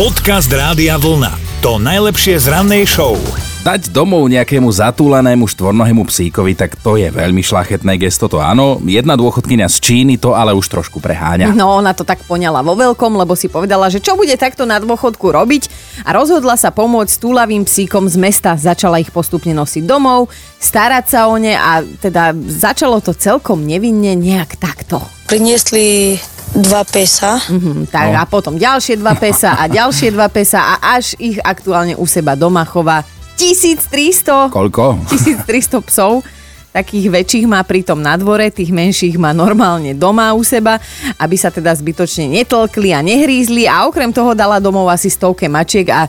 Podcast Rádia Vlna. To najlepšie z rannej show. Dať domov nejakému zatúlenému štvornohému psíkovi, tak to je veľmi šlachetné gesto, to áno. Jedna dôchodkynia z Číny to ale už trošku preháňa. No, ona to tak poňala vo veľkom, lebo si povedala, že čo bude takto na dôchodku robiť a rozhodla sa pomôcť túlavým psíkom z mesta. Začala ich postupne nosiť domov, starať sa o ne a teda začalo to celkom nevinne nejak takto. Priniesli dva pesa. Mhm, tak no. a potom ďalšie dva pesa a ďalšie dva pesa a až ich aktuálne u seba doma chová 1300. Koľko? 1300 psov. Takých väčších má pritom na dvore, tých menších má normálne doma u seba, aby sa teda zbytočne netlkli a nehrízli a okrem toho dala domov asi stovke mačiek a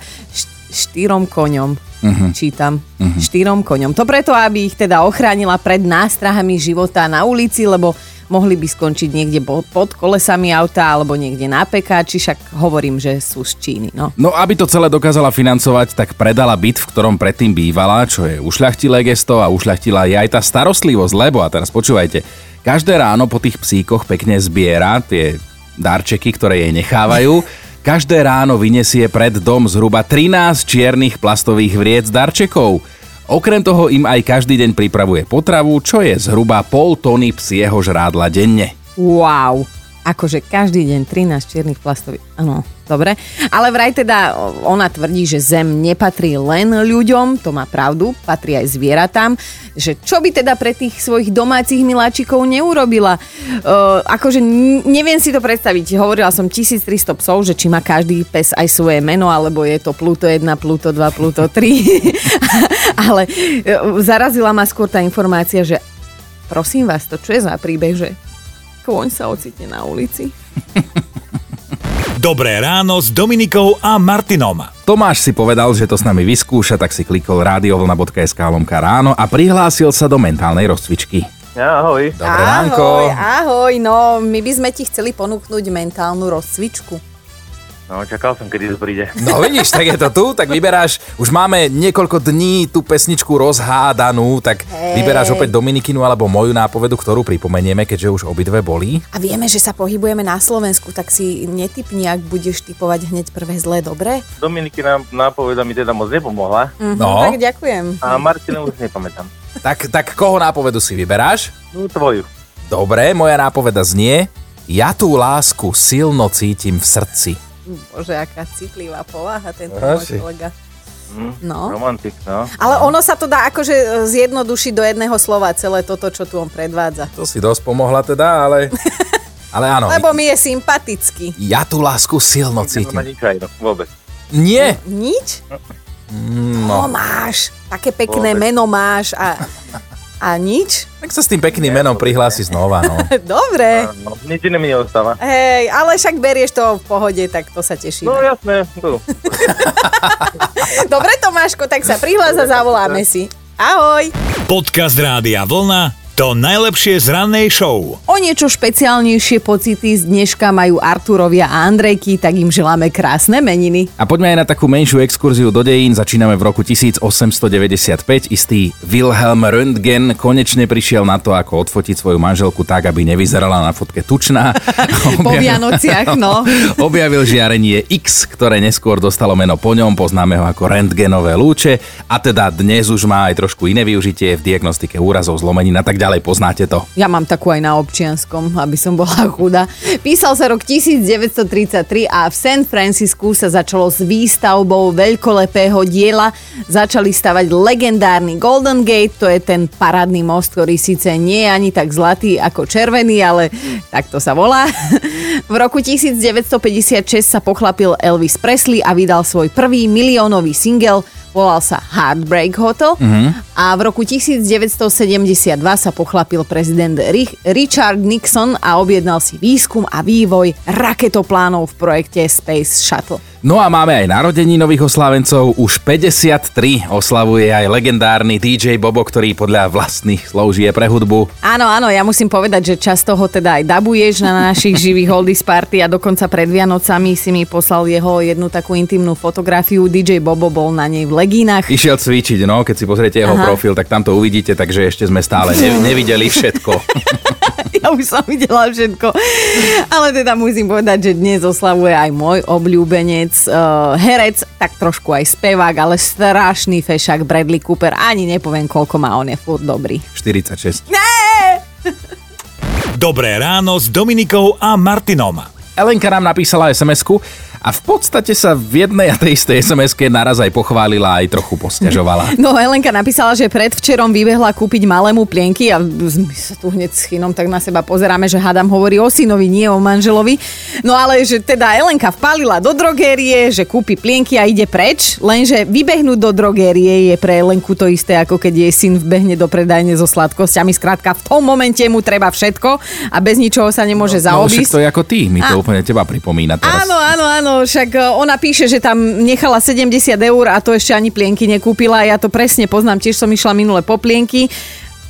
štyrom koňom. Uh-huh. Čítam. Uh-huh. Štyrom koňom. To preto, aby ich teda ochránila pred nástrahami života na ulici, lebo mohli by skončiť niekde pod kolesami auta alebo niekde na pekáči, však hovorím, že sú z Číny. No. no aby to celé dokázala financovať, tak predala byt, v ktorom predtým bývala, čo je ušľachtilé gesto a ušľachtila je aj tá starostlivosť, lebo, a teraz počúvajte, každé ráno po tých psíkoch pekne zbiera tie darčeky, ktoré jej nechávajú. Každé ráno vyniesie pred dom zhruba 13 čiernych plastových vriec darčekov. Okrem toho im aj každý deň pripravuje potravu, čo je zhruba pol tony psieho žrádla denne. Wow, akože každý deň 13 čiernych plastových. Áno, dobre. Ale vraj teda ona tvrdí, že zem nepatrí len ľuďom, to má pravdu, patrí aj zvieratám, že čo by teda pre tých svojich domácich miláčikov neurobila. Uh, akože neviem si to predstaviť. Hovorila som 1300 psov, že či má každý pes aj svoje meno, alebo je to Pluto 1, Pluto 2, Pluto 3. Ale zarazila ma skôr tá informácia, že prosím vás, to čo je za príbeh, že kôň sa ocitne na ulici. Dobré ráno s Dominikou a Martinom. Tomáš si povedal, že to s nami vyskúša, tak si klikol radiovlna.sk lomka ráno a prihlásil sa do mentálnej rozcvičky. Ahoj. Dobré ahoj, ránko. Ahoj, no my by sme ti chceli ponúknuť mentálnu rozcvičku. No, čakal som, kedy to príde. No vidíš, tak je to tu, tak vyberáš, už máme niekoľko dní tú pesničku rozhádanú, tak hey. vyberáš opäť Dominikinu alebo moju nápovedu, ktorú pripomenieme, keďže už obidve boli. A vieme, že sa pohybujeme na Slovensku, tak si netypni, ak budeš typovať hneď prvé zlé, dobre? Dominikina nápoveda mi teda moc nepomohla. Mm-hmm, no. Tak ďakujem. A Martina už nepamätám. tak, tak koho nápovedu si vyberáš? No, tvoju. Dobre, moja nápoveda znie, ja tú lásku silno cítim v srdci. Bože, aká citlivá povaha tento môj kolega. Mm, no. Romantik, no. Ale ono sa to dá akože e, zjednodušiť do jedného slova celé toto, čo tu on predvádza. To si dosť pomohla teda, ale... Ale áno. Lebo mi je sympatický. Ja tú lásku silno cítim. Nič aj, no, vôbec. Nie. Nič? No. no máš. Také pekné vôbec. meno máš a a nič? Tak sa s tým pekným menom prihlási znova, no. Dobre. No, nič iné mi neostáva. Hej, ale však berieš to v pohode, tak to sa teší. No jasné. Dobre Tomáško, tak sa prihlás a zavoláme si. Ahoj. Podcast Rádia Vlna to najlepšie z rannej show. O niečo špeciálnejšie pocity z dneška majú Arturovia a Andrejky, tak im želáme krásne meniny. A poďme aj na takú menšiu exkurziu do dejín. Začíname v roku 1895. Istý Wilhelm Röntgen konečne prišiel na to, ako odfotiť svoju manželku tak, aby nevyzerala na fotke tučná. po Vianociach, no. Objavil žiarenie X, ktoré neskôr dostalo meno po ňom, poznáme ho ako rentgenové lúče a teda dnes už má aj trošku iné využitie v diagnostike úrazov zlomenín a tak ďalej poznáte to. Ja mám takú aj na občianskom, aby som bola chuda. Písal sa rok 1933 a v San Francisku sa začalo s výstavbou veľkolepého diela. Začali stavať legendárny Golden Gate, to je ten parádny most, ktorý síce nie je ani tak zlatý ako červený, ale tak to sa volá. V roku 1956 sa pochlapil Elvis Presley a vydal svoj prvý miliónový single volal sa Heartbreak Hotel uh-huh. A v roku 1972 sa pochlapil prezident Richard Nixon a objednal si výskum a vývoj raketoplánov v projekte Space Shuttle. No a máme aj narodení nových oslávencov. Už 53 oslavuje aj legendárny DJ Bobo, ktorý podľa vlastných slov žije pre hudbu. Áno, áno, ja musím povedať, že často ho teda aj dabuješ na našich živých oldies party a dokonca pred Vianocami si mi poslal jeho jednu takú intimnú fotografiu. DJ Bobo bol na nej v legínach. Išiel cvičiť, no, keď si pozriete jeho Aha. Profil, tak tam to uvidíte, takže ešte sme stále ne- nevideli všetko. ja už som videla všetko. Ale teda musím povedať, že dnes oslavuje aj môj obľúbenec, uh, herec, tak trošku aj spevák, ale strašný fešák Bradley Cooper. Ani nepoviem, koľko má, on je furt dobrý. 46. Ne! Dobré ráno s Dominikou a Martinom. Elenka nám napísala SMS-ku a v podstate sa v jednej a tej istej SMS-ke naraz aj pochválila, aj trochu posťažovala. No Helenka napísala, že predvčerom vybehla kúpiť malému plienky a my sa tu hneď s Chinom tak na seba pozeráme, že hádam hovorí o synovi, nie o manželovi. No ale že teda Elenka vpálila do drogérie, že kúpi plienky a ide preč, lenže vybehnúť do drogérie je pre Elenku to isté, ako keď jej syn vbehne do predajne so sladkosťami. Skrátka, v tom momente mu treba všetko a bez ničoho sa nemôže No, zaobísť. však to je ako ty, mi to A- úplne teba pripomína teraz. Áno, áno, áno, však e, ona píše, že tam nechala 70 eur a to ešte ani plienky nekúpila. Ja to presne poznám, tiež som išla minule po plienky.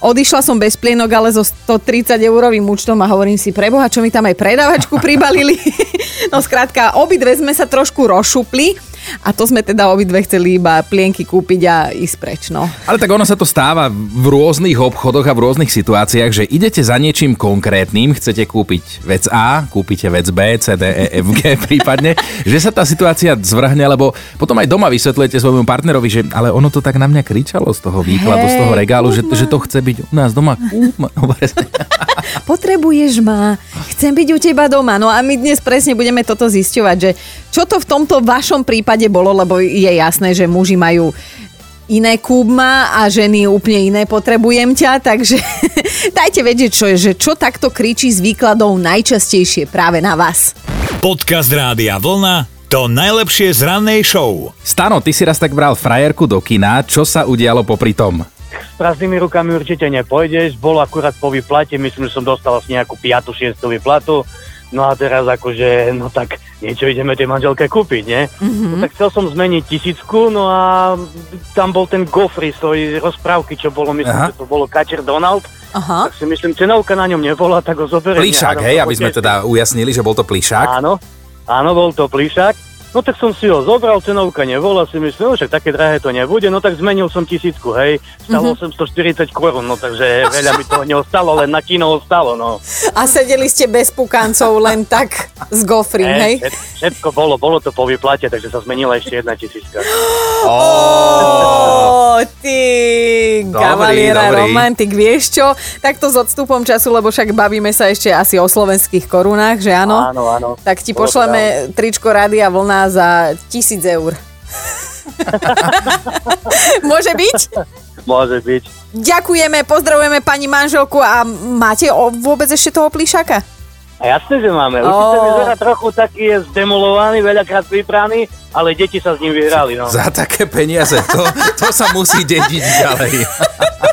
Odišla som bez plienok, ale so 130 eurovým účtom a hovorím si, preboha, čo mi tam aj predávačku pribalili. no skrátka, obidve sme sa trošku rozšupli a to sme teda obidve chceli iba plienky kúpiť a ísť preč, no. Ale tak ono sa to stáva v rôznych obchodoch a v rôznych situáciách, že idete za niečím konkrétnym, chcete kúpiť vec A, kúpite vec B, C, D, E, F, G prípadne, že sa tá situácia zvrhne, lebo potom aj doma vysvetľujete svojmu partnerovi, že ale ono to tak na mňa kričalo z toho výkladu, z toho regálu, že, že to chce byť u nás doma. Kúpma. Potrebuješ ma, chcem byť u teba doma. No a my dnes presne budeme toto zisťovať, že čo to v tomto vašom prípade bolo, lebo je jasné, že muži majú iné kúbma a ženy úplne iné potrebujem ťa, takže dajte vedieť, čo je, že čo takto kričí z výkladov najčastejšie práve na vás. Podcast Rádia Vlna to najlepšie z rannej show. Stano, ty si raz tak bral frajerku do kina, čo sa udialo popri tom? Prázdnymi rukami určite nepôjdeš, bol akurát po výplate, myslím, že som dostal asi nejakú 5. 6. výplatu, no a teraz akože, no tak niečo ideme tej manželke kúpiť, nie? Mm-hmm. No, tak chcel som zmeniť tisícku, no a tam bol ten gofri z tej rozprávky, čo bolo, myslím, Aha. že to bolo Kačer Donald, Aha. tak si myslím, cenovka na ňom nebola, tak ho zoberiem. Hádam, hej, aby sme teda ujasnili, že bol to plišák. Áno, áno, bol to plišák. No tak som si ho zobral, cenovka nebola, si myslím, no však také drahé to nebude, no tak zmenil som tisícku, hej, stalo Mhm. mm-hmm. 840 korún, no takže veľa mi toho neostalo, len na kino ostalo, no. A sedeli ste bez pukancov len tak s gofrim, hej? Všet- všetko bolo, bolo to po výplate, takže sa zmenila ešte jedna tisícka. Ó, ty Dobrý, kavaliera, dobrý. romantik, vieš čo? Takto s odstupom času, lebo však bavíme sa ešte asi o slovenských korunách, že áno? Áno, áno. Tak ti pošleme tričko Rádia Vlna za tisíc eur. Môže byť? Môže byť. Ďakujeme, pozdravujeme pani manželku a máte o, vôbec ešte toho plišaka? A jasné, že máme. Už oh. vyzerá trochu taký je zdemolovaný, veľakrát pripraný, ale deti sa s ním vyhrali, no. Za také peniaze, to, to sa musí dediť ďalej.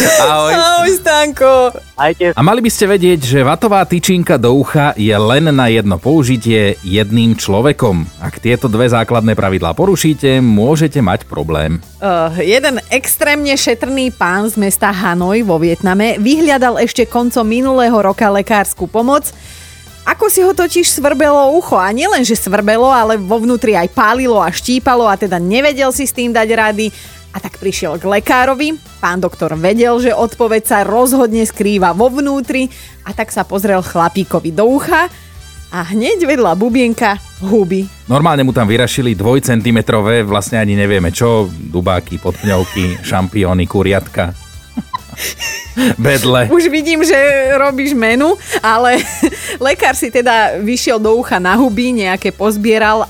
Ahoj. Ahoj, Stanko. Ajte A mali by ste vedieť, že vatová tyčinka do ucha je len na jedno použitie jedným človekom. Ak tieto dve základné pravidlá porušíte, môžete mať problém. Uh, jeden extrémne šetrný pán z mesta Hanoj vo Vietname vyhľadal ešte koncom minulého roka lekárskú pomoc. Ako si ho totiž svrbelo ucho a nielen, že svrbelo, ale vo vnútri aj pálilo a štípalo a teda nevedel si s tým dať rady a tak prišiel k lekárovi. Pán doktor vedel, že odpoveď sa rozhodne skrýva vo vnútri a tak sa pozrel chlapíkovi do ucha a hneď vedľa bubienka huby. Normálne mu tam vyrašili dvojcentimetrové, vlastne ani nevieme čo, dubáky, podpňovky, šampióny, kuriatka. Bedle. Už vidím, že robíš menu, ale lekár si teda vyšiel do ucha na huby, nejaké pozbieral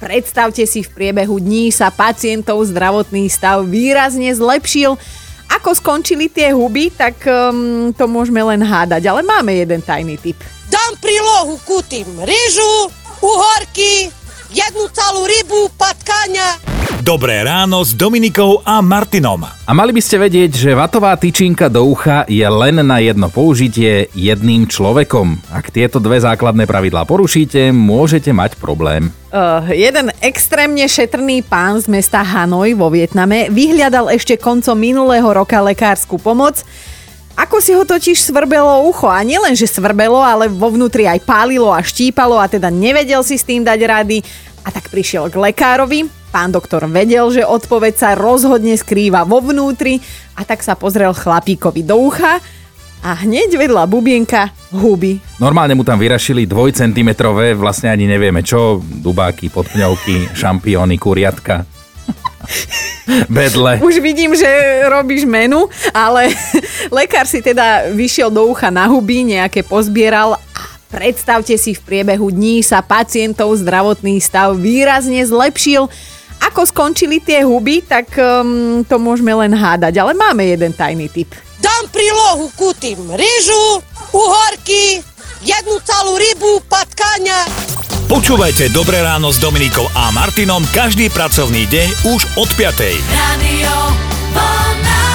predstavte si, v priebehu dní sa pacientov zdravotný stav výrazne zlepšil. Ako skončili tie huby, tak um, to môžeme len hádať, ale máme jeden tajný tip. Dám prílohu, kútim ryžu, uhorky, jednu celú rybu, patkáňa. Dobré ráno s Dominikou a Martinom. A mali by ste vedieť, že vatová tyčinka do ucha je len na jedno použitie jedným človekom. Ak tieto dve základné pravidlá porušíte, môžete mať problém. Uh, jeden extrémne šetrný pán z mesta Hanoj vo Vietname vyhľadal ešte koncom minulého roka lekárskú pomoc. Ako si ho totiž svrbelo ucho a nielen, že svrbelo, ale vo vnútri aj pálilo a štípalo a teda nevedel si s tým dať rady a tak prišiel k lekárovi. Pán doktor vedel, že odpoveď sa rozhodne skrýva vo vnútri a tak sa pozrel chlapíkovi do ucha a hneď vedľa bubienka huby. Normálne mu tam vyrašili dvojcentimetrové, vlastne ani nevieme čo, dubáky, podpňovky, šampióny, kuriatka. Bedle. Už vidím, že robíš menu, ale lekár si teda vyšiel do ucha na huby, nejaké pozbieral a predstavte si, v priebehu dní sa pacientov zdravotný stav výrazne zlepšil. Ako skončili tie huby, tak um, to môžeme len hádať, ale máme jeden tajný tip. Dám prílohu, kútim ryžu, uhorky, jednu celú rybu, patkáňa. Počúvajte Dobré ráno s Dominikou a Martinom každý pracovný deň už od 5. Radio Vlna.